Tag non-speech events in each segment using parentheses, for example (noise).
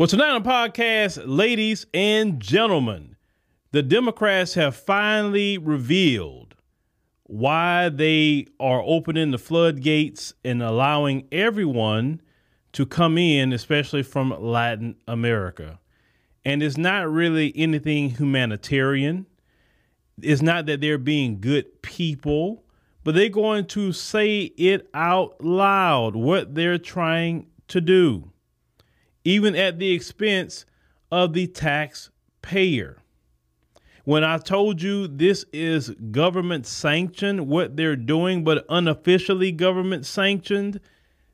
Well, tonight on podcast, ladies and gentlemen, the Democrats have finally revealed why they are opening the floodgates and allowing everyone to come in, especially from Latin America. And it's not really anything humanitarian. It's not that they're being good people, but they're going to say it out loud what they're trying to do even at the expense of the taxpayer. When I told you this is government sanctioned, what they're doing, but unofficially government sanctioned,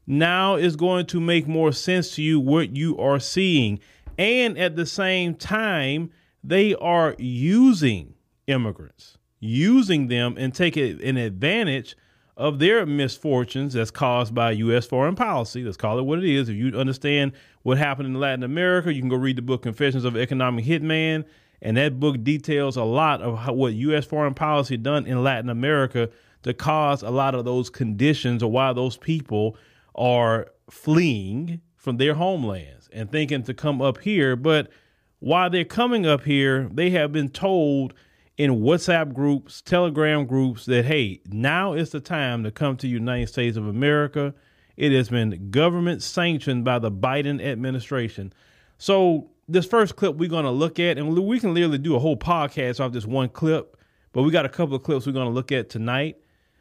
now is going to make more sense to you what you are seeing. And at the same time, they are using immigrants, using them and taking an advantage of their misfortunes that's caused by U.S. foreign policy. Let's call it what it is. If you understand what happened in Latin America, you can go read the book Confessions of an Economic Hitman. And that book details a lot of how, what U.S. foreign policy done in Latin America to cause a lot of those conditions or why those people are fleeing from their homelands and thinking to come up here. But while they're coming up here, they have been told – in WhatsApp groups, Telegram groups that, hey, now is the time to come to United States of America. It has been government sanctioned by the Biden administration. So, this first clip we're going to look at, and we can literally do a whole podcast off this one clip, but we got a couple of clips we're going to look at tonight.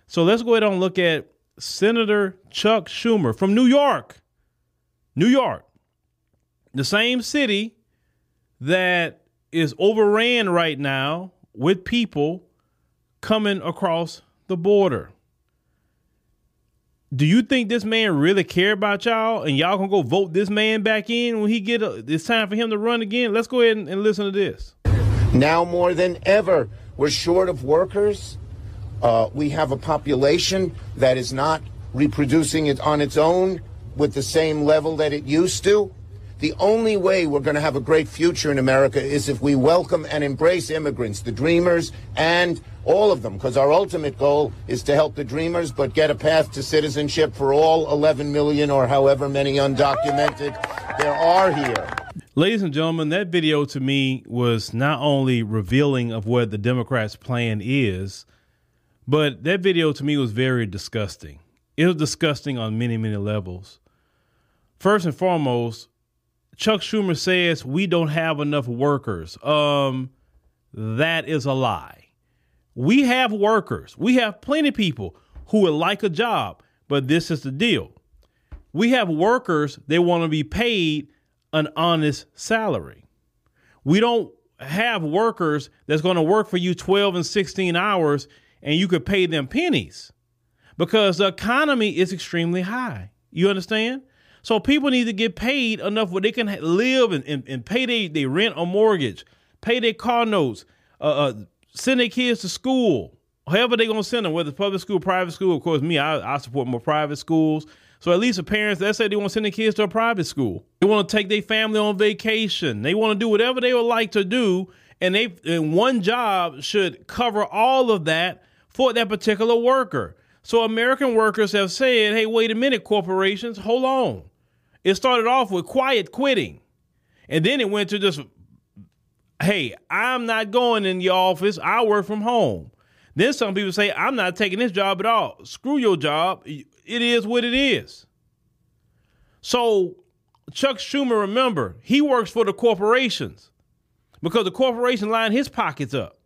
So, let's go ahead and look at Senator Chuck Schumer from New York. New York, the same city that is overran right now with people coming across the border. Do you think this man really care about y'all and y'all gonna go vote this man back in when he get a, it's time for him to run again? Let's go ahead and, and listen to this. Now more than ever, we're short of workers. Uh, we have a population that is not reproducing it on its own with the same level that it used to. The only way we're going to have a great future in America is if we welcome and embrace immigrants, the dreamers, and all of them, because our ultimate goal is to help the dreamers, but get a path to citizenship for all 11 million or however many undocumented there are here. Ladies and gentlemen, that video to me was not only revealing of what the Democrats' plan is, but that video to me was very disgusting. It was disgusting on many, many levels. First and foremost, Chuck Schumer says we don't have enough workers. Um, that is a lie. We have workers. We have plenty of people who would like a job, but this is the deal. We have workers they want to be paid an honest salary. We don't have workers that's going to work for you 12 and 16 hours and you could pay them pennies because the economy is extremely high. You understand? So people need to get paid enough where they can live and, and, and pay their, their rent or mortgage, pay their car notes, uh, uh, send their kids to school, however they're going to send them, whether it's public school, private school. Of course, me, I, I support more private schools. So at least the parents, let's say they want to send their kids to a private school. They want to take their family on vacation. They want to do whatever they would like to do. And they and one job should cover all of that for that particular worker. So American workers have said, hey, wait a minute, corporations, hold on. It started off with quiet quitting. And then it went to just, hey, I'm not going in the office. I work from home. Then some people say, I'm not taking this job at all. Screw your job. It is what it is. So Chuck Schumer, remember, he works for the corporations because the corporations line his pockets up.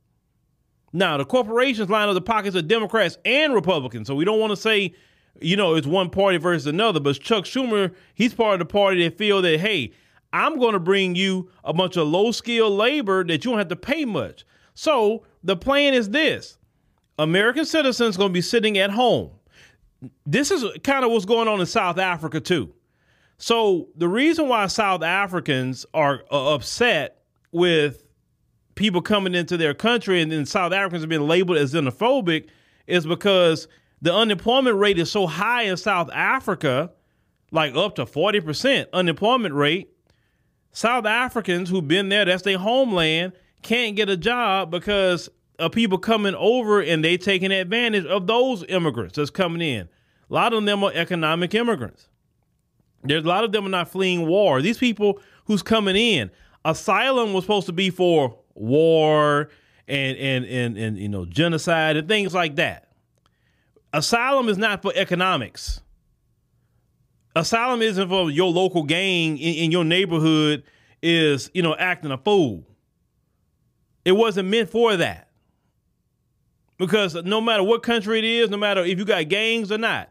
Now, the corporations line up the pockets of Democrats and Republicans. So we don't want to say you know, it's one party versus another. But Chuck Schumer, he's part of the party that feel that, hey, I'm going to bring you a bunch of low skilled labor that you don't have to pay much. So the plan is this American citizens going to be sitting at home. This is kind of what's going on in South Africa, too. So the reason why South Africans are uh, upset with people coming into their country and then South Africans have been labeled as xenophobic is because the unemployment rate is so high in South Africa, like up to 40% unemployment rate. South Africans who've been there, that's their homeland, can't get a job because of people coming over and they taking advantage of those immigrants that's coming in. A lot of them are economic immigrants. There's a lot of them are not fleeing war. These people who's coming in. Asylum was supposed to be for war and and and and you know genocide and things like that. Asylum is not for economics. Asylum isn't for your local gang in, in your neighborhood is you know acting a fool. It wasn't meant for that. Because no matter what country it is, no matter if you got gangs or not,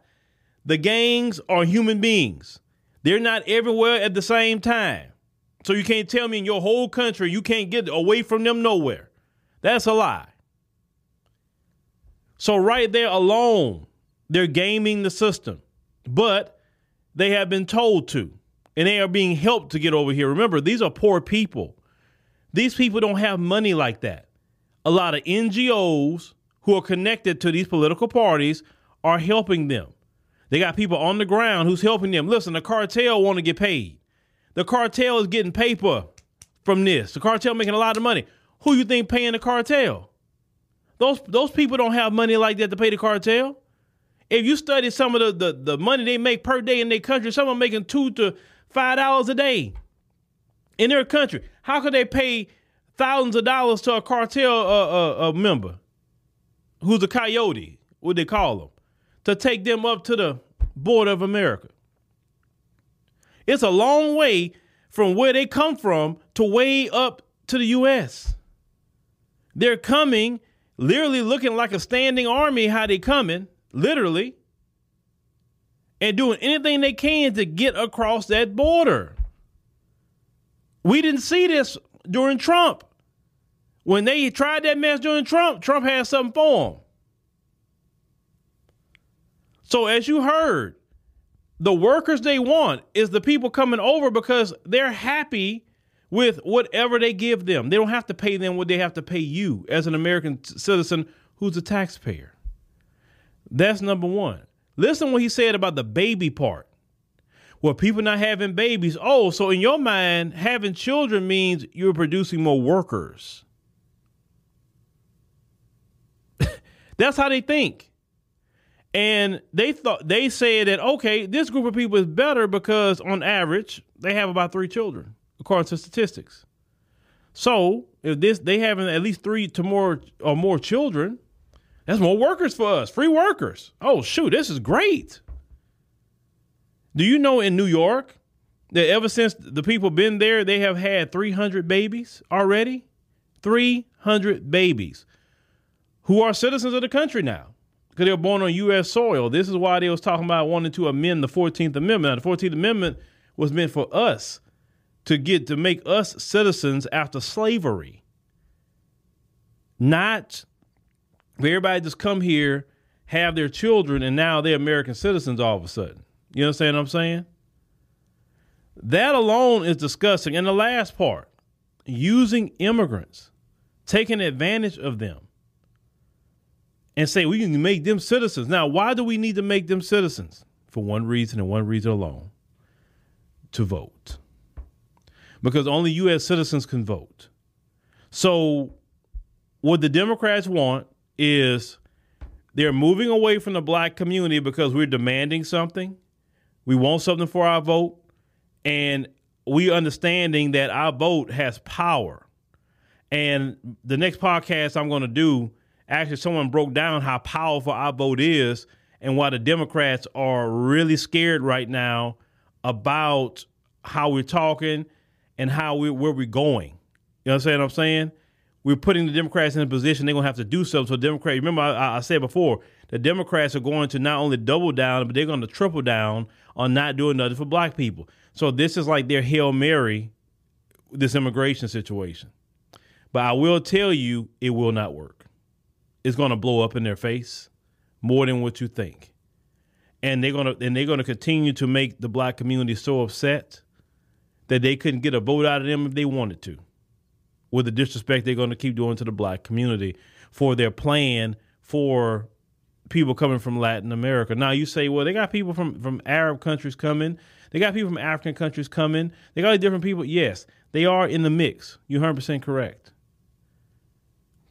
the gangs are human beings. They're not everywhere at the same time. So you can't tell me in your whole country you can't get away from them nowhere. That's a lie. So right there alone, they're gaming the system. But they have been told to, and they are being helped to get over here. Remember, these are poor people. These people don't have money like that. A lot of NGOs who are connected to these political parties are helping them. They got people on the ground who's helping them. Listen, the cartel want to get paid. The cartel is getting paper from this. The cartel making a lot of money. Who you think paying the cartel? Those those people don't have money like that to pay the cartel. If you study some of the, the, the money they make per day in their country, some of them making two to five dollars a day in their country. How could they pay thousands of dollars to a cartel uh, uh, uh, member who's a coyote, what they call them, to take them up to the border of America? It's a long way from where they come from to way up to the U.S. They're coming, literally looking like a standing army. How they coming, literally, and doing anything they can to get across that border. We didn't see this during Trump. When they tried that mess during Trump, Trump had something for them. So, as you heard, the workers they want is the people coming over because they're happy with whatever they give them. They don't have to pay them what they have to pay you as an American citizen who's a taxpayer. That's number one. Listen what he said about the baby part. Well, people not having babies. Oh, so in your mind, having children means you're producing more workers. (laughs) That's how they think. And they thought they said that okay, this group of people is better because on average they have about three children, according to statistics. So if this they having at least three to more or more children, that's more workers for us, free workers. Oh shoot, this is great. Do you know in New York that ever since the people been there, they have had 300 babies already? 300 babies who are citizens of the country now because they were born on U.S. soil. This is why they was talking about wanting to amend the 14th Amendment. Now, the 14th Amendment was meant for us to get to make us citizens after slavery, not everybody just come here, have their children, and now they're American citizens all of a sudden. You understand what I'm saying? That alone is disgusting. And the last part, using immigrants, taking advantage of them and say we can make them citizens. Now, why do we need to make them citizens? For one reason and one reason alone to vote. Because only U.S. citizens can vote. So, what the Democrats want is they're moving away from the black community because we're demanding something. We want something for our vote. And we understanding that our vote has power. And the next podcast I'm going to do actually someone broke down how powerful our vote is and why the Democrats are really scared right now about how we're talking and how we where we're going. You understand what I'm saying? We're putting the Democrats in a position they're gonna have to do something. So Democrats, remember I, I said before, the Democrats are going to not only double down, but they're going to triple down on not doing nothing for black people. So this is like their hail mary, this immigration situation. But I will tell you, it will not work It's going to blow up in their face more than what you think. And they're going to and they're going to continue to make the black community so upset that they couldn't get a vote out of them if they wanted to. With the disrespect they're going to keep doing to the black community for their plan for people coming from Latin America. Now you say, well, they got people from from Arab countries coming. They got people from African countries coming. They got different people. Yes, they are in the mix. You're 100% correct.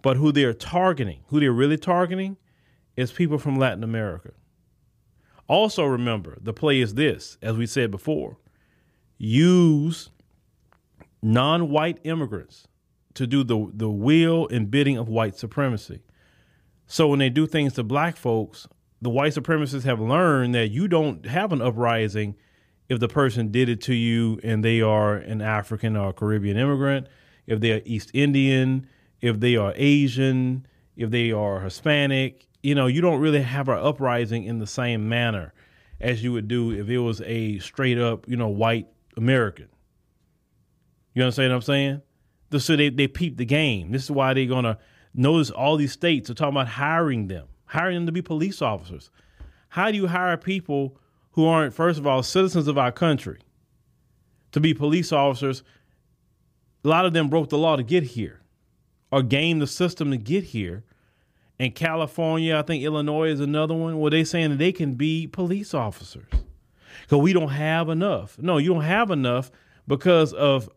But who they're targeting, who they're really targeting, is people from Latin America. Also, remember the play is this, as we said before use non-white immigrants to do the the will and bidding of white supremacy. So when they do things to black folks, the white supremacists have learned that you don't have an uprising if the person did it to you and they are an African or Caribbean immigrant, if they are East Indian, if they are Asian, if they are Hispanic, you know, you don't really have an uprising in the same manner as you would do if it was a straight up, you know, white American. You understand what I'm saying? So they, they peep the game. This is why they're going to notice all these states are talking about hiring them, hiring them to be police officers. How do you hire people who aren't, first of all, citizens of our country to be police officers? A lot of them broke the law to get here or game the system to get here. In California, I think Illinois is another one where they're saying that they can be police officers because we don't have enough. No, you don't have enough because of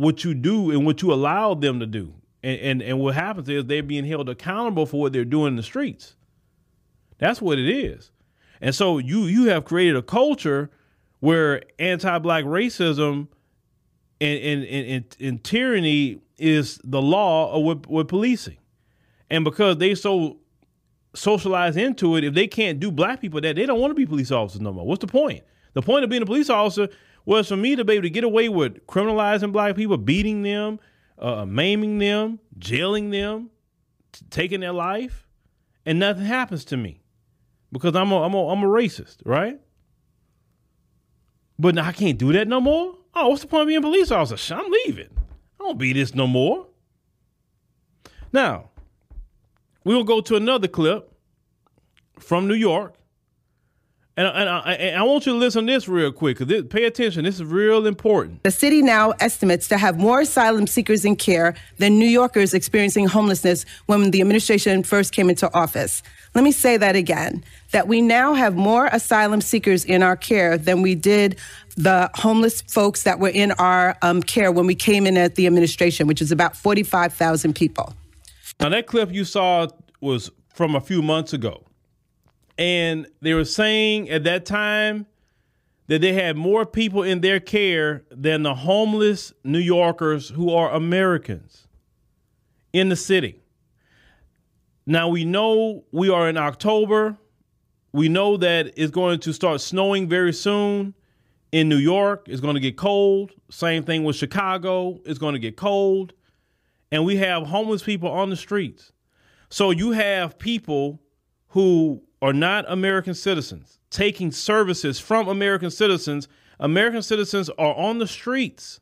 what you do and what you allow them to do. And, and, and what happens is they're being held accountable for what they're doing in the streets. That's what it is. And so you you have created a culture where anti-black racism and and, and, and tyranny is the law with, with policing. And because they so socialize into it, if they can't do black people that, they don't want to be police officers no more. What's the point? The point of being a police officer was for me to be able to get away with criminalizing black people, beating them, uh, maiming them, jailing them, t- taking their life, and nothing happens to me because I'm a, I'm a, I'm a racist, right? But now I can't do that no more. Oh, what's the point of being a police officer? I'm leaving. I don't be this no more. Now, we'll go to another clip from New York. And, and, I, and I want you to listen to this real quick because pay attention. This is real important. The city now estimates to have more asylum seekers in care than New Yorkers experiencing homelessness when the administration first came into office. Let me say that again that we now have more asylum seekers in our care than we did the homeless folks that were in our um, care when we came in at the administration, which is about 45,000 people. Now, that clip you saw was from a few months ago. And they were saying at that time that they had more people in their care than the homeless New Yorkers who are Americans in the city. Now we know we are in October. We know that it's going to start snowing very soon in New York. It's going to get cold. Same thing with Chicago. It's going to get cold. And we have homeless people on the streets. So you have people who are not American citizens taking services from American citizens. American citizens are on the streets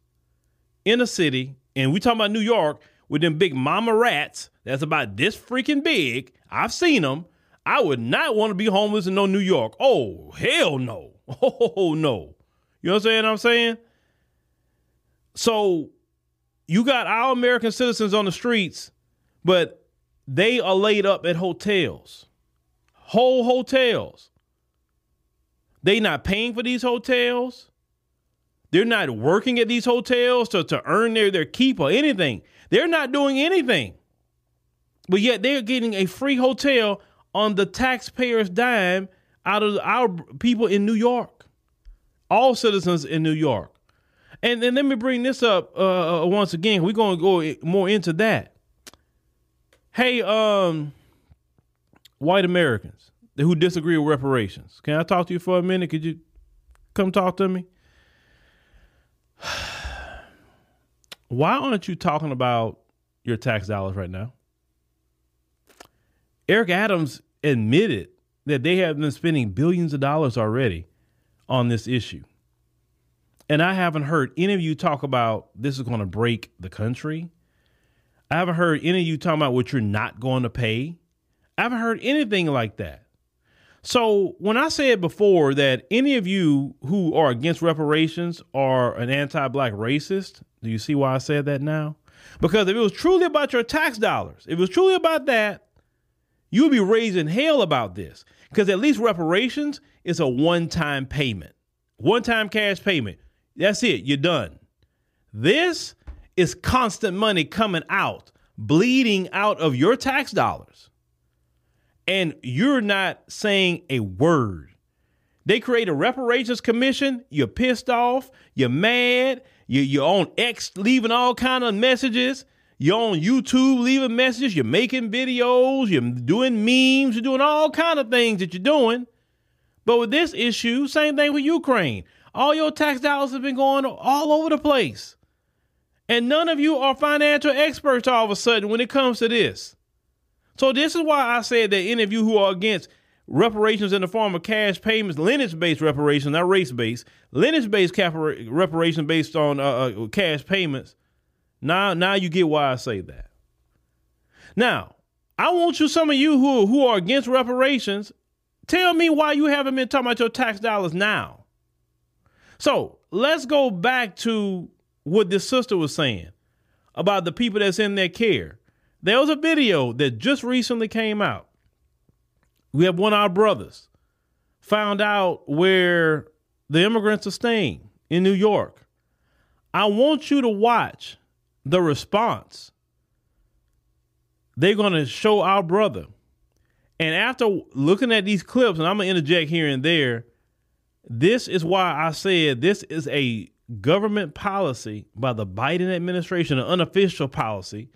in a city, and we talking about New York with them big mama rats that's about this freaking big. I've seen them. I would not want to be homeless in no New York. Oh, hell no. (laughs) Oh, no. You know what I'm saying? So you got our American citizens on the streets, but they are laid up at hotels whole hotels. They not paying for these hotels. They're not working at these hotels to, to earn their, their keep or anything. They're not doing anything. But yet they're getting a free hotel on the taxpayer's dime out of our people in New York. All citizens in New York. And then let me bring this up uh, uh once again. We're going to go more into that. Hey, um, white Americans who disagree with reparations. Can I talk to you for a minute? Could you come talk to me? (sighs) Why aren't you talking about your tax dollars right now? Eric Adams admitted that they have been spending billions of dollars already on this issue. And I haven't heard any of you talk about this is going to break the country. I haven't heard any of you talking about what you're not going to pay. I haven't heard anything like that. So when I said before that any of you who are against reparations are an anti-black racist, do you see why I said that now? Because if it was truly about your tax dollars, if it was truly about that, you would be raising hell about this. Because at least reparations is a one-time payment, one-time cash payment. That's it. You're done. This is constant money coming out, bleeding out of your tax dollars and you're not saying a word. They create a reparations commission. You're pissed off. You're mad. You, you're on X leaving all kind of messages. You're on YouTube leaving messages. You're making videos. You're doing memes. You're doing all kind of things that you're doing. But with this issue, same thing with Ukraine. All your tax dollars have been going all over the place. And none of you are financial experts all of a sudden when it comes to this. So this is why I said that any of you who are against reparations in the form of cash payments, lineage-based reparations, not race-based, lineage-based reparation based on uh, uh, cash payments. Now, now you get why I say that. Now, I want you, some of you who who are against reparations, tell me why you haven't been talking about your tax dollars now. So let's go back to what this sister was saying about the people that's in their care. There was a video that just recently came out we have one of our brothers found out where the immigrants are staying in New York. I want you to watch the response they're going to show our brother. And after looking at these clips, and I'm going to interject here and there, this is why I said this is a government policy by the Biden administration, an unofficial policy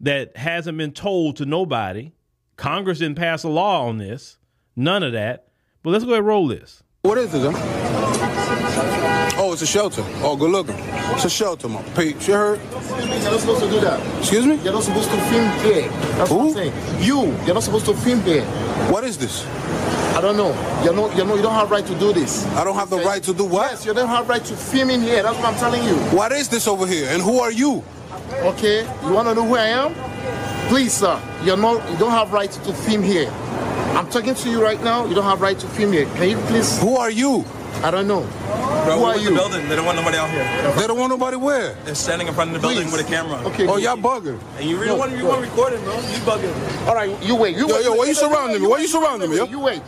that hasn't been told to nobody Congress didn't pass a law on this. None of that. But let's go ahead and roll this. What is it, huh? Oh, it's a shelter. Oh, good looking. It's a shelter, my peeps. You heard? You're not supposed to do that. Excuse me? You're not supposed to film here. That's Who? what I'm saying. You, you're not supposed to film here. What is this? I don't know. You know, you know, you don't have right to do this. I don't have the right to do what? Yes, you don't have right to film in here. That's what I'm telling you. What is this over here? And who are you? Okay, you want to know who I am? Please, sir, you're not. You don't have right to film here. I'm talking to you right now. You don't have right to film here. Can you please? Who are you? I don't know. Bro, who we're you? the building. They don't want nobody out here. They don't want nobody where? They're standing in front of the building with a camera. Okay. Oh, good. y'all bugging. And you really No, want you want recording, bro? You bugging. All right, you wait. You Yo, wait. yo, why you surrounding me? Why you surrounding me, yo? You wait.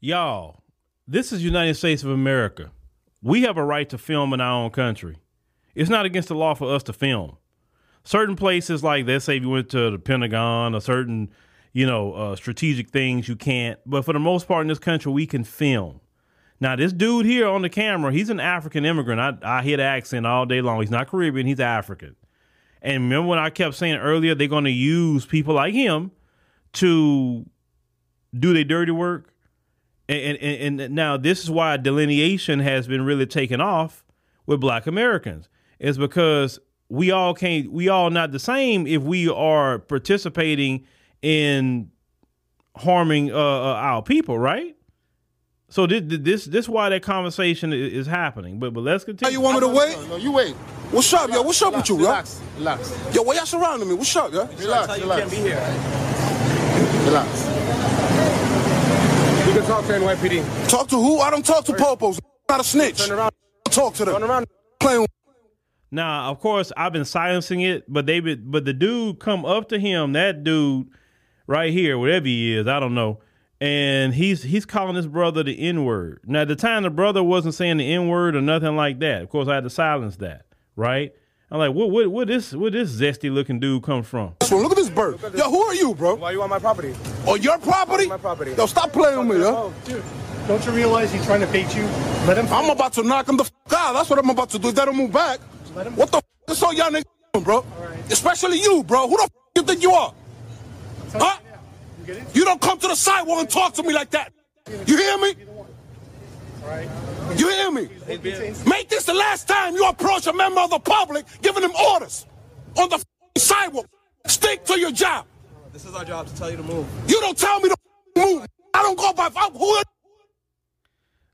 Y'all, this is United States of America. We have a right to film in our own country. It's not against the law for us to film. Certain places, like let's say if you went to the Pentagon or certain, you know, uh, strategic things, you can't. But for the most part in this country, we can film. Now, this dude here on the camera, he's an African immigrant. I, I hear the accent all day long. He's not Caribbean, he's African. And remember when I kept saying earlier, they're going to use people like him to do their dirty work? And, and, and now this is why delineation has been really taken off with black Americans. Is because we all can't, we all not the same if we are participating in harming uh, uh, our people, right? So this this this why that conversation is happening. But but let's How continue. you want me to wait? No, no, you wait. What's up, yo? What's up with you, yo? Relax. Relax. Yo, why y'all surrounding me? What's up, yo? Relax. Tell you Relax. can't be here. Relax. You can talk to NYPD. Talk to who? I don't talk to popos. I'm not a snitch. Turn around. Talk to them. Turn around. Playing Now, of course, I've been silencing it, but they been, but the dude come up to him, that dude right here, whatever he is, I don't know, and he's he's calling his brother the N word. Now, at the time, the brother wasn't saying the N word or nothing like that. Of course, I had to silence that, right? I'm like, what what what this where this zesty looking dude come from? this. Look at this bird. Yo, who are you, bro? Why are you on my property? On your property? My property. Yo, stop playing with me, yo. Oh, dude. Don't you realize he's trying to bait you? Let him. I'm about to knock him the f out. That's what I'm about to do. If they don't move back, Let him- what the f is all y'all niggas doing, bro? Especially you, bro. Who the f you think you are? Huh? You get? You don't come to the sidewalk and talk to me like that. You hear me? All right. You hear me? Don't be saying- Make this the last time you approach a member of the public giving them orders on the f- sidewalk. Stick to your job. This is our job to tell you to move. You don't tell me to f- move. I don't go by f- who.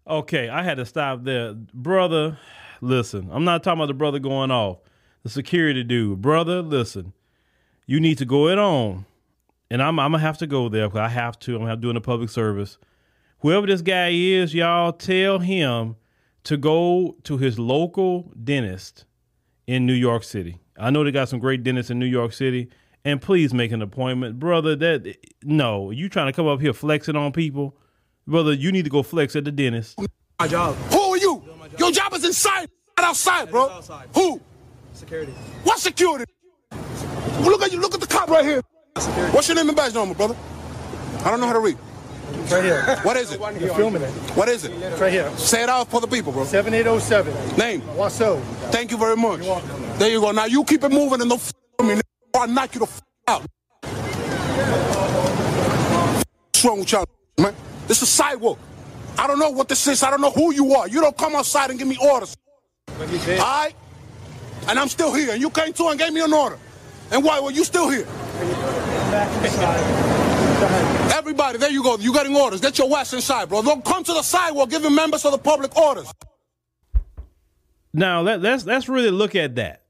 Okay, I had to stop there, brother. Listen, I'm not talking about the brother going off. The security dude, brother. Listen, you need to go it on, and I'm I'm gonna have to go there because I have to. I'm gonna have to do a public service. Whoever this guy is, y'all tell him to go to his local dentist in New York City. I know they got some great dentists in New York City, and please make an appointment, brother. That no, you trying to come up here flexing on people, brother? You need to go flex at the dentist. My job. Who are you? Your job is inside, not outside, bro. Outside. Who? Security. What security? Well, look at you. Look at the cop right here. What's your name and badge number, brother? I don't know how to read. Right here. What is it? You're filming it. What is it? It's right here. Say it out for the people, bro. 7807. Name. Wasso. Thank you very much. There you go. Now you keep it moving and don't f- me. nigga, Or I knock you the f- out. What's wrong with y'all, man? This is sidewalk. I don't know what this is. I don't know who you are. You don't come outside and give me orders. All right? And I'm still here. And you came to and gave me an order. And why were you still here? Everybody, there you go. You're getting orders. Get your ass inside, bro. Don't come to the sidewalk giving members of the public orders. Now let, let's let's really look at that.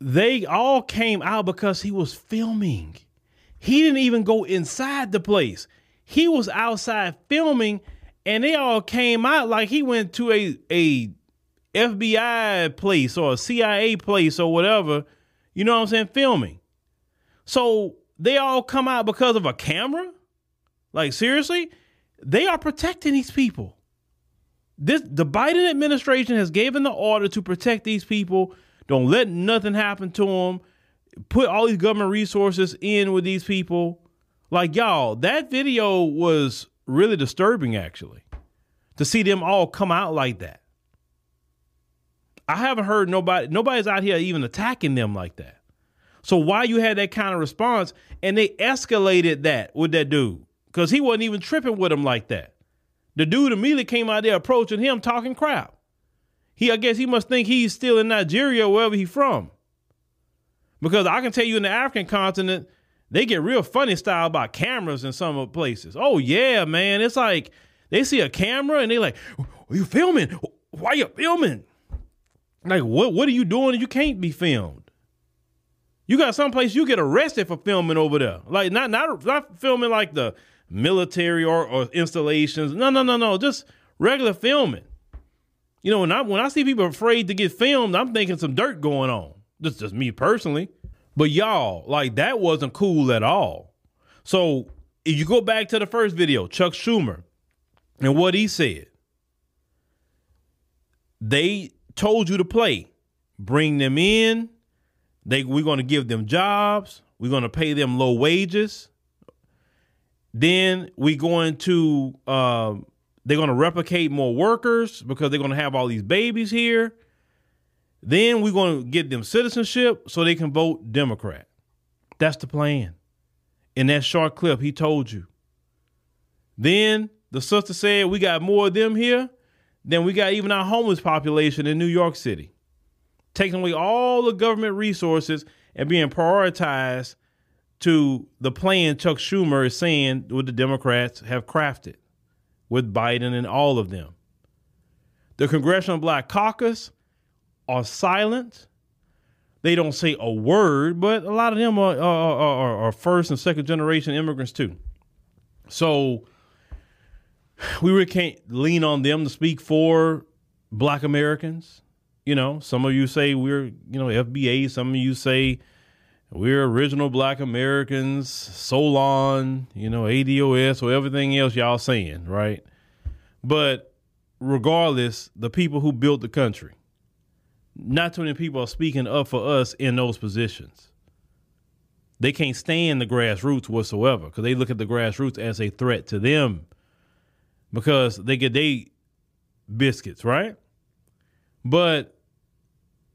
They all came out because he was filming. He didn't even go inside the place. He was outside filming, and they all came out like he went to a a FBI place or a CIA place or whatever. You know what I'm saying? Filming. So they all come out because of a camera? Like seriously? They are protecting these people this the Biden administration has given the order to protect these people. Don't let nothing happen to them. Put all these government resources in with these people. Like y'all, that video was really disturbing actually. To see them all come out like that. I haven't heard nobody nobody's out here even attacking them like that. So why you had that kind of response and they escalated that with that dude cuz he wasn't even tripping with him like that. The dude immediately came out there approaching him talking crap. He, I guess he must think he's still in Nigeria, wherever he's from. Because I can tell you in the African continent, they get real funny style about cameras in some places. Oh yeah, man. It's like they see a camera and they like, are you filming? Why you filming? Like, what what are you doing? You can't be filmed. You got someplace you get arrested for filming over there. Like not not not filming like the military or, or installations. No, no, no, no. Just regular filming. You know, when I when I see people afraid to get filmed, I'm thinking some dirt going on. Is just me personally. But y'all, like that wasn't cool at all. So if you go back to the first video, Chuck Schumer, and what he said, they told you to play. Bring them in. They we're gonna give them jobs. We're gonna pay them low wages. Then we going to um, they're going to replicate more workers because they're going to have all these babies here. Then we're going to get them citizenship so they can vote Democrat. That's the plan. In that short clip, he told you. Then the sister said, We got more of them here than we got even our homeless population in New York City. Taking away all the government resources and being prioritized to the plan Chuck Schumer is saying what the Democrats have crafted with Biden and all of them. The Congressional Black Caucus are silent. They don't say a word, but a lot of them are, are, are, are first and second generation immigrants too. So we really can't lean on them to speak for black Americans. You know, some of you say we're, you know, FBA, some of you say we're original black Americans, Solon, you know, ADOS, or everything else y'all saying, right? But regardless, the people who built the country, not too many people are speaking up for us in those positions. They can't stand the grassroots whatsoever because they look at the grassroots as a threat to them because they get they biscuits, right? But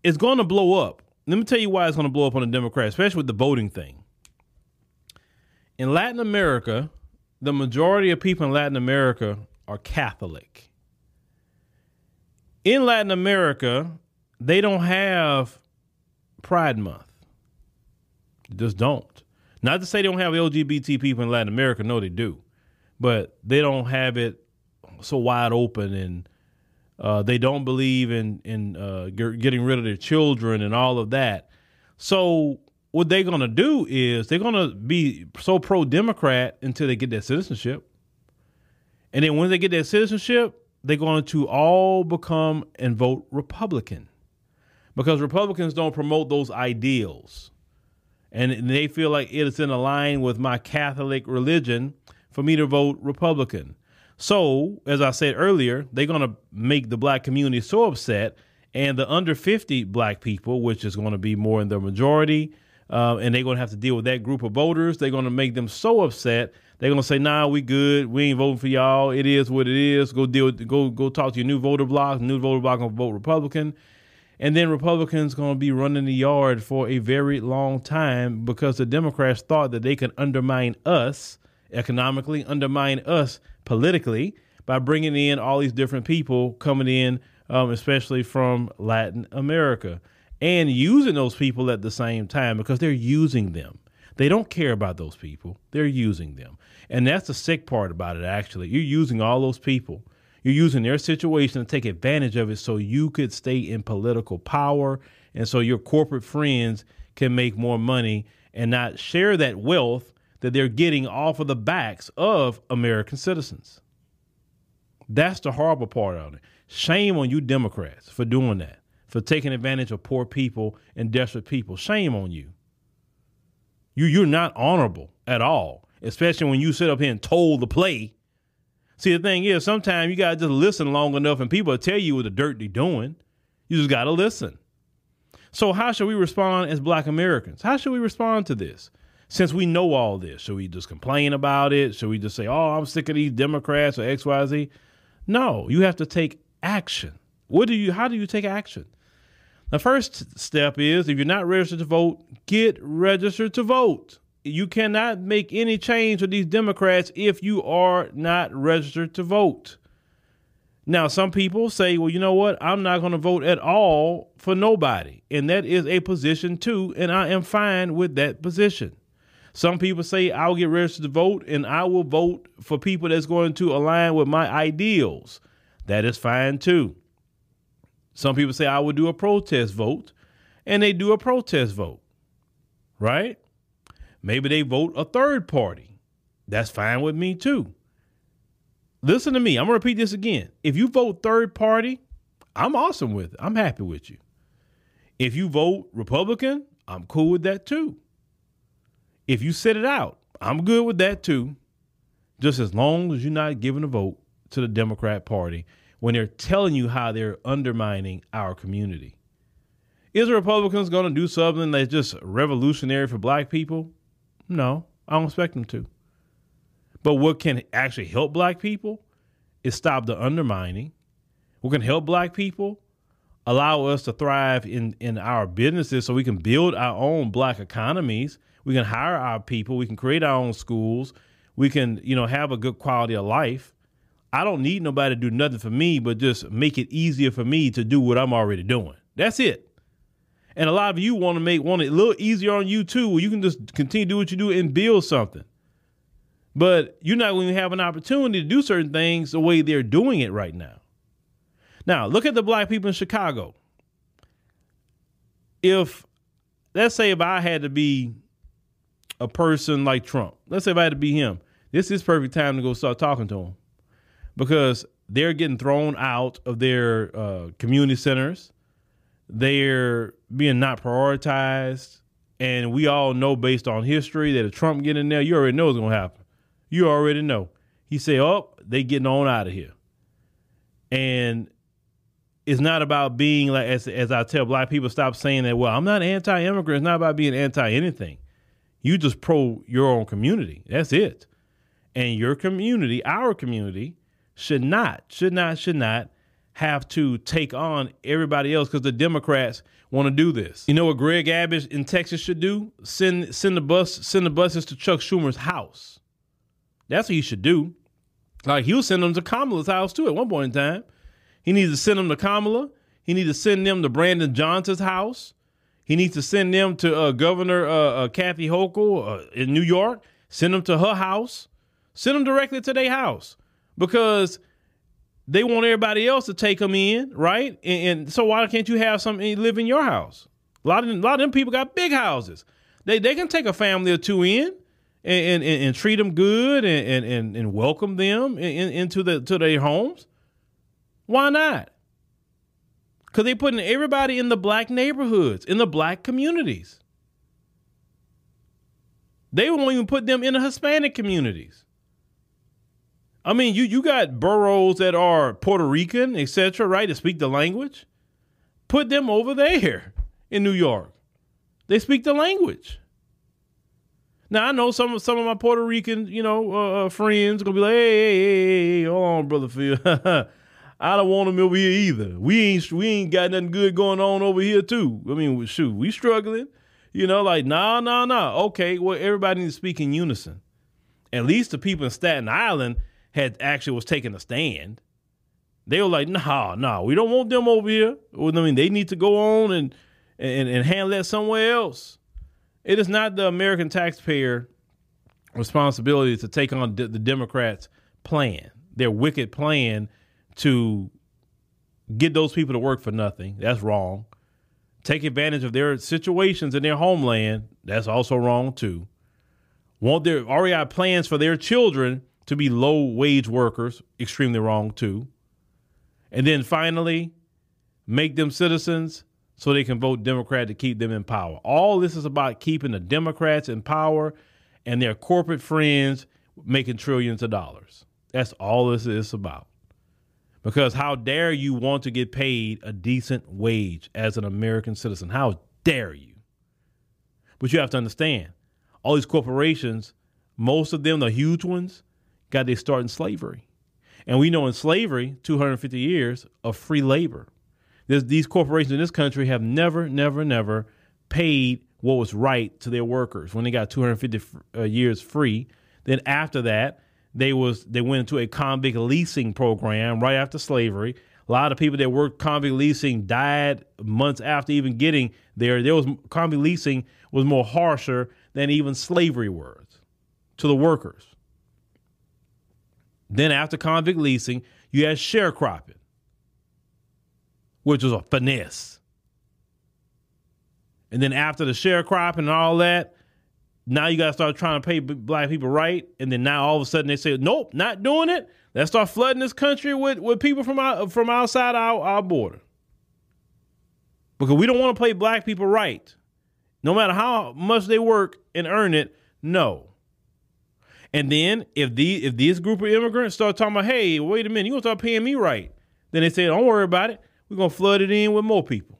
it's going to blow up let me tell you why it's going to blow up on the Democrats, especially with the voting thing. In Latin America, the majority of people in Latin America are Catholic. In Latin America, they don't have Pride Month. They just don't. Not to say they don't have LGBT people in Latin America, no, they do. But they don't have it so wide open and uh, they don't believe in in uh, getting rid of their children and all of that. So what they're going to do is they're going to be so pro Democrat until they get their citizenship, and then when they get their citizenship, they're going to all become and vote Republican because Republicans don't promote those ideals, and they feel like it is in line with my Catholic religion for me to vote Republican. So, as I said earlier, they're going to make the black community so upset, and the under 50 black people, which is going to be more in the majority, uh, and they're going to have to deal with that group of voters. They're going to make them so upset They're gonna say, "Nah, we good. We ain't voting for y'all. It is what it is. Go deal. With, go go talk to your new voter block. New voter block gonna vote Republican." And then Republicans going to be running the yard for a very long time because the Democrats thought that they could undermine us economically, undermine us politically by bringing in all these different people coming in, um, especially from Latin America, and using those people at the same time because they're using them. They don't care about those people, they're using them. And that's the sick part about it, actually. You're using all those people you're using their situation to take advantage of it so you could stay in political power and so your corporate friends can make more money and not share that wealth that they're getting off of the backs of American citizens. That's the horrible part of it. Shame on you Democrats for doing that, for taking advantage of poor people and desperate people. Shame on you. You you're not honorable at all, especially when you sit up here and told the play See, the thing is, sometimes you gotta just listen long enough, and people tell you what the dirt they're doing. You just gotta listen. So, how should we respond as Black Americans? How should we respond to this? Since we know all this, should we just complain about it? Should we just say, "Oh, I'm sick of these Democrats" or X, Y, Z? No, you have to take action. What do you? How do you take action? The first step is if you're not registered to vote, get registered to vote you cannot make any change with these Democrats if you are not registered to vote. Now, some people say, well, you know what? I'm not going to vote at all for nobody. And that is a position too. And I am fine with that position. Some people say, I'll get registered to vote and I will vote for people that's going to align with my ideals. That is fine too. Some people say, I will do a protest vote and they do a protest vote, right? Maybe they vote a third party. That's fine with me too. Listen to me. I'm going to repeat this again. If you vote third party, I'm awesome with it. I'm happy with you. If you vote Republican, I'm cool with that too. If you sit it out, I'm good with that too. Just as long as you're not giving a vote to the Democrat Party when they're telling you how they're undermining our community. Is the Republicans going to do something that's just revolutionary for black people? No, I don't expect them to. But what can actually help black people is stop the undermining. What can help black people allow us to thrive in, in our businesses so we can build our own black economies. We can hire our people. We can create our own schools. We can, you know, have a good quality of life. I don't need nobody to do nothing for me, but just make it easier for me to do what I'm already doing. That's it. And a lot of you want to make want it a little easier on you too, where you can just continue to do what you do and build something. But you're not going to have an opportunity to do certain things the way they're doing it right now. Now, look at the black people in Chicago. If let's say if I had to be a person like Trump, let's say if I had to be him, this is perfect time to go start talking to him because they're getting thrown out of their uh, community centers they're being not prioritized. And we all know based on history that if Trump get in there, you already know it's gonna happen. You already know. He say, "Oh, they getting on out of here," and it's not about being like as as I tell black people, stop saying that. Well, I'm not anti-immigrant. It's not about being anti anything. You just pro your own community. That's it. And your community, our community, should not, should not, should not have to take on everybody else because the Democrats want to do this. You know what Greg Abbott in Texas should do? Send send the bus send the buses to Chuck Schumer's house. That's what he should do. Like he'll send them to Kamala's house too at one point in time. He needs to send them to Kamala. He needs to send them to Brandon Johnson's house. He needs to send them to uh, Governor uh, uh, Kathy Hochul uh, in New York. Send them to her house. Send them directly to their house because they want everybody else to take them in, right? And, and so why can't you have some live in your house? A lot of them, a lot of them people got big houses. They they can take a family or two in and and, and treat them good and and, and welcome them in, into the to their homes. Why not? Because they putting everybody in the black neighborhoods, in the black communities. They won't even put them in the Hispanic communities. I mean, you you got boroughs that are Puerto Rican, etc., right, to speak the language. Put them over there in New York. They speak the language. Now I know some some of my Puerto Rican, you know, uh, uh, friends gonna be like, hey, hey, hey, hey, hold on, brother Phil. (laughs) I don't want them over here either. We ain't we ain't got nothing good going on over here too. I mean, shoot, we struggling. You know, like nah, nah, nah. Okay, well, everybody needs to speak in unison. At least the people in Staten Island had actually was taking a stand. They were like, nah, nah, we don't want them over here. I mean, they need to go on and and, and handle that somewhere else. It is not the American taxpayer responsibility to take on the Democrats' plan, their wicked plan to get those people to work for nothing. That's wrong. Take advantage of their situations in their homeland. That's also wrong too. Want their REI plans for their children to be low wage workers. Extremely wrong too. And then finally, make them citizens so they can vote Democrat to keep them in power. All this is about keeping the Democrats in power and their corporate friends making trillions of dollars. That's all this is about. Because how dare you want to get paid a decent wage as an American citizen? How dare you? But you have to understand, all these corporations, most of them, the huge ones, got their start in slavery. And we know in slavery, 250 years of free labor. These corporations in this country have never, never, never paid what was right to their workers when they got 250 uh, years free. Then after that, they was they went into a convict leasing program right after slavery. A lot of people that worked convict leasing died months after even getting there. There was convict leasing was more harsher than even slavery was to the workers. Then after convict leasing, you had sharecropping, which was a finesse. And then after the sharecropping and all that, now you got to start trying to pay black people right. And then now all of a sudden they say, nope, not doing it. Let's start flooding this country with, with people from out, from outside our, our border. Because we don't want to pay black people right. No matter how much they work and earn it, no. And then if the if this group of immigrants start talking about, hey, wait a minute, you gonna start paying me right? Then they say, don't worry about it. We're gonna flood it in with more people,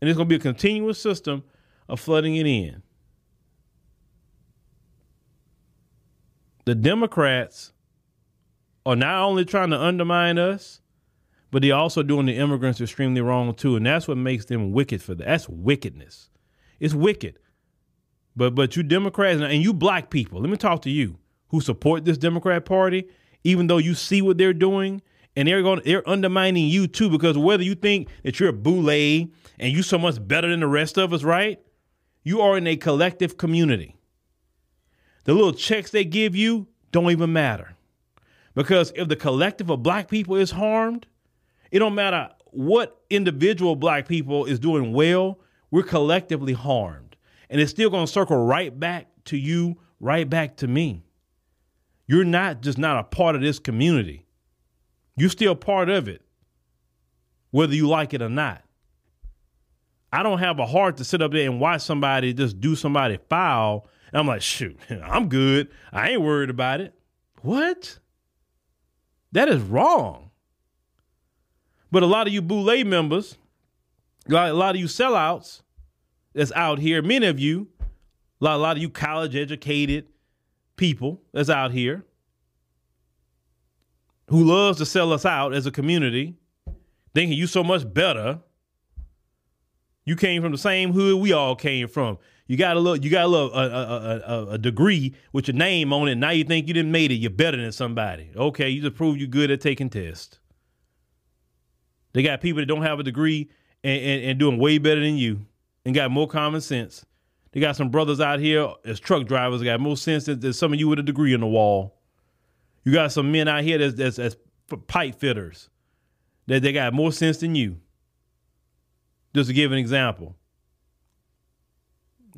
and it's gonna be a continuous system of flooding it in. The Democrats are not only trying to undermine us, but they're also doing the immigrants extremely wrong too, and that's what makes them wicked for that. That's wickedness. It's wicked. But but you Democrats and you black people, let me talk to you who support this Democrat Party, even though you see what they're doing, and they're going they're undermining you too, because whether you think that you're a boule and you so much better than the rest of us, right? You are in a collective community. The little checks they give you don't even matter. Because if the collective of black people is harmed, it don't matter what individual black people is doing well, we're collectively harmed. And it's still going to circle right back to you, right back to me. You're not just not a part of this community. You're still part of it, whether you like it or not. I don't have a heart to sit up there and watch somebody just do somebody foul. And I'm like, shoot, (laughs) I'm good. I ain't worried about it. What? That is wrong. But a lot of you Boule members, a lot of you sellouts that's out here, many of you, a lot, a lot of you college educated, people that's out here who loves to sell us out as a community, thinking you so much better. You came from the same hood we all came from. You got a little, you got a little, a, a, a, a degree with your name on it. Now you think you didn't made it. You're better than somebody. Okay, you just proved you're good at taking tests. They got people that don't have a degree and, and, and doing way better than you and got more common sense. They got some brothers out here as truck drivers that got more sense than, than some of you with a degree in the wall. You got some men out here that's, that's, that's pipe fitters that they got more sense than you. Just to give an example,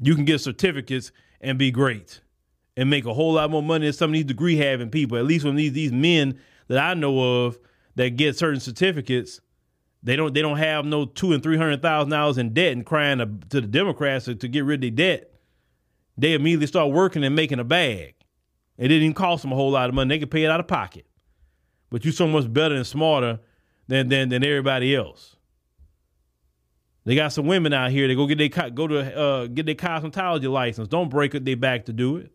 you can get certificates and be great and make a whole lot more money than some of these degree having people. At least when these these men that I know of that get certain certificates, they don't they don't have no two and three hundred thousand dollars in debt and crying to, to the Democrats to, to, get rid of their debt. They immediately start working and making a bag. It didn't even cost them a whole lot of money. They could pay it out of pocket. But you're so much better and smarter than than than everybody else. They got some women out here. They go get their go to uh, get their cosmetology license. Don't break their back to do it.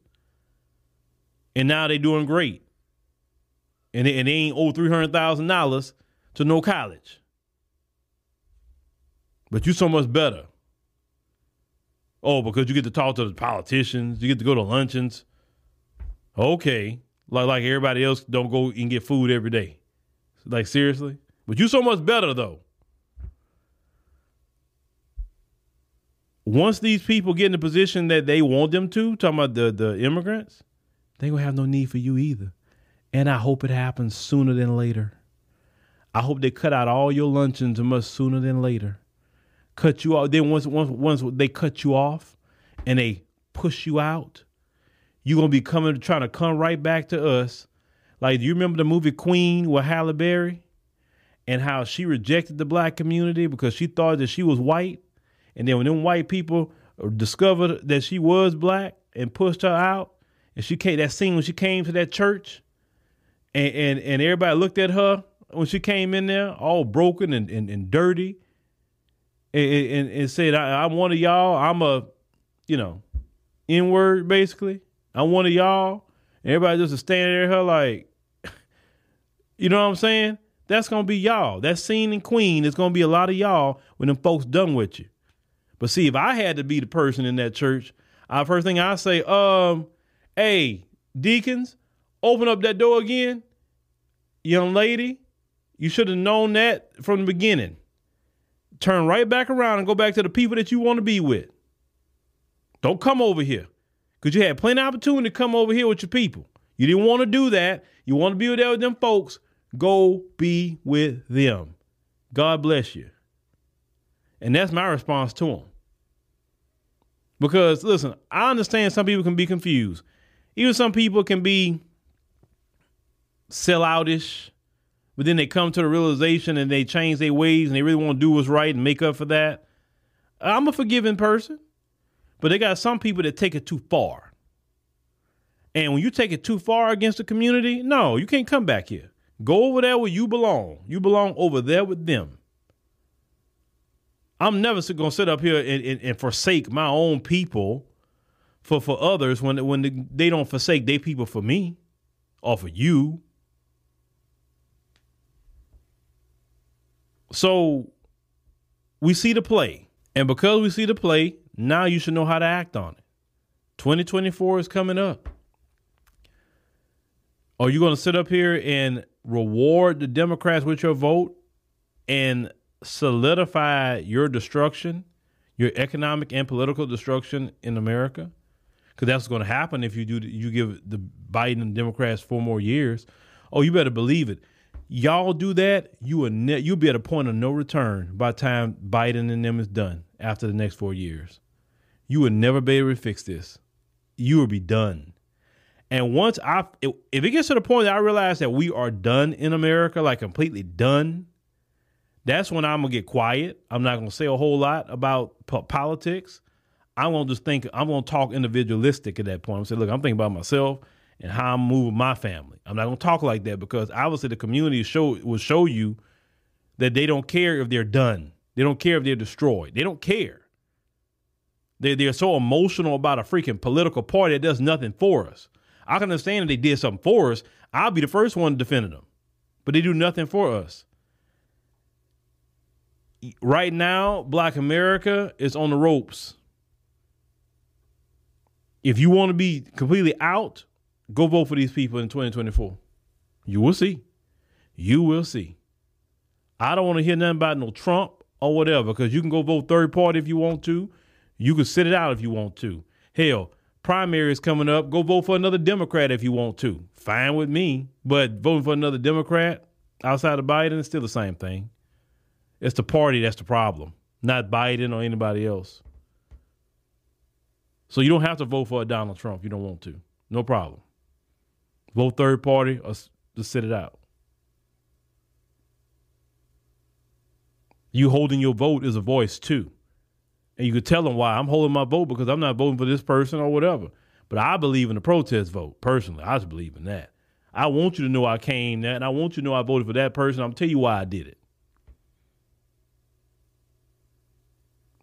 And now they doing great. And they, and they ain't owe $300,000 to no college. But you so much better. Oh, because you get to talk to the politicians, you get to go to luncheons. Okay. Like like everybody else don't go and get food every day. Like seriously? But you so much better though. Once these people get in the position that they want them to, talking about the, the immigrants, they gonna have no need for you either. And I hope it happens sooner than later. I hope they cut out all your luncheons much sooner than later. Cut you off. Then once once once they cut you off and they push you out, you're gonna be coming trying to come right back to us. Like, do you remember the movie Queen with Halle Berry? And how she rejected the black community because she thought that she was white. And then when them white people discovered that she was black and pushed her out, and she came that scene when she came to that church and and, and everybody looked at her when she came in there, all broken and, and, and dirty, and, and, and said, I, am one of y'all. I'm a, you know, N word basically. I'm one of y'all. And everybody just standing there, her like, (laughs) you know what I'm saying? That's gonna be y'all. That scene in Queen is gonna be a lot of y'all when them folks done with you. But see, if I had to be the person in that church, I first thing I say, um, hey, deacons, open up that door again. Young lady, you should have known that from the beginning. Turn right back around and go back to the people that you want to be with. Don't come over here. Because you had plenty of opportunity to come over here with your people. You didn't want to do that. You want to be there with them folks. Go be with them. God bless you. And that's my response to them. Because listen, I understand some people can be confused. Even some people can be selloutish, but then they come to the realization and they change their ways and they really want to do what's right and make up for that. I'm a forgiving person, but they got some people that take it too far. And when you take it too far against the community, no, you can't come back here. Go over there where you belong. You belong over there with them. I'm never going to sit up here and, and, and, forsake my own people for, for others when, when they don't forsake their people for me or for you. So we see the play. And because we see the play, now you should know how to act on it. 2024 is coming up. Are you going to sit up here and reward the Democrats with your vote and solidify your destruction, your economic and political destruction in America? Because that's going to happen if you do. You give the Biden and Democrats four more years. Oh, you better believe it. Y'all do that, you will ne- you'll be at a point of no return by the time Biden and them is done after the next four years. You will never be able to fix this. You will be done. And once I, if it gets to the point that I realize that we are done in America, like completely done, that's when I'm gonna get quiet. I'm not gonna say a whole lot about po- politics. I'm gonna just think. I'm gonna talk individualistic at that point. I'm say, look, I'm thinking about myself and how I'm moving my family. I'm not gonna talk like that because obviously the community show will show you that they don't care if they're done. They don't care if they're destroyed. They don't care. They they're so emotional about a freaking political party that does nothing for us. I can understand if they did something for us. I'll be the first one defending them, but they do nothing for us. Right now, Black America is on the ropes. If you want to be completely out, go vote for these people in 2024. You will see. You will see. I don't want to hear nothing about no Trump or whatever because you can go vote third party if you want to. You can sit it out if you want to. Hell, primary is coming up. Go vote for another Democrat if you want to. Fine with me. But voting for another Democrat outside of Biden is still the same thing. It's the party that's the problem, not Biden or anybody else. So you don't have to vote for a Donald Trump you don't want to. No problem. Vote third party or just sit it out. You holding your vote is a voice too. And you could tell them why I'm holding my vote because I'm not voting for this person or whatever. But I believe in the protest vote personally. I just believe in that. I want you to know I came that, and I want you to know I voted for that person. I'm gonna tell you why I did it.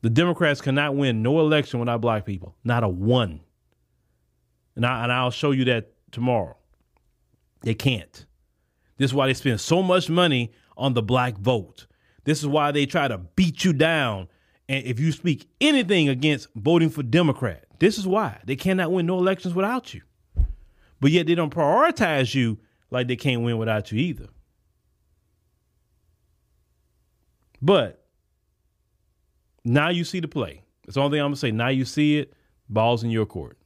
The Democrats cannot win no election without black people, not a one. And I and I'll show you that tomorrow. They can't. This is why they spend so much money on the black vote. This is why they try to beat you down. And if you speak anything against voting for Democrat, this is why they cannot win no elections without you. But yet they don't prioritize you like they can't win without you either. But now you see the play. That's the only thing I'm gonna say. Now you see it. Balls in your court.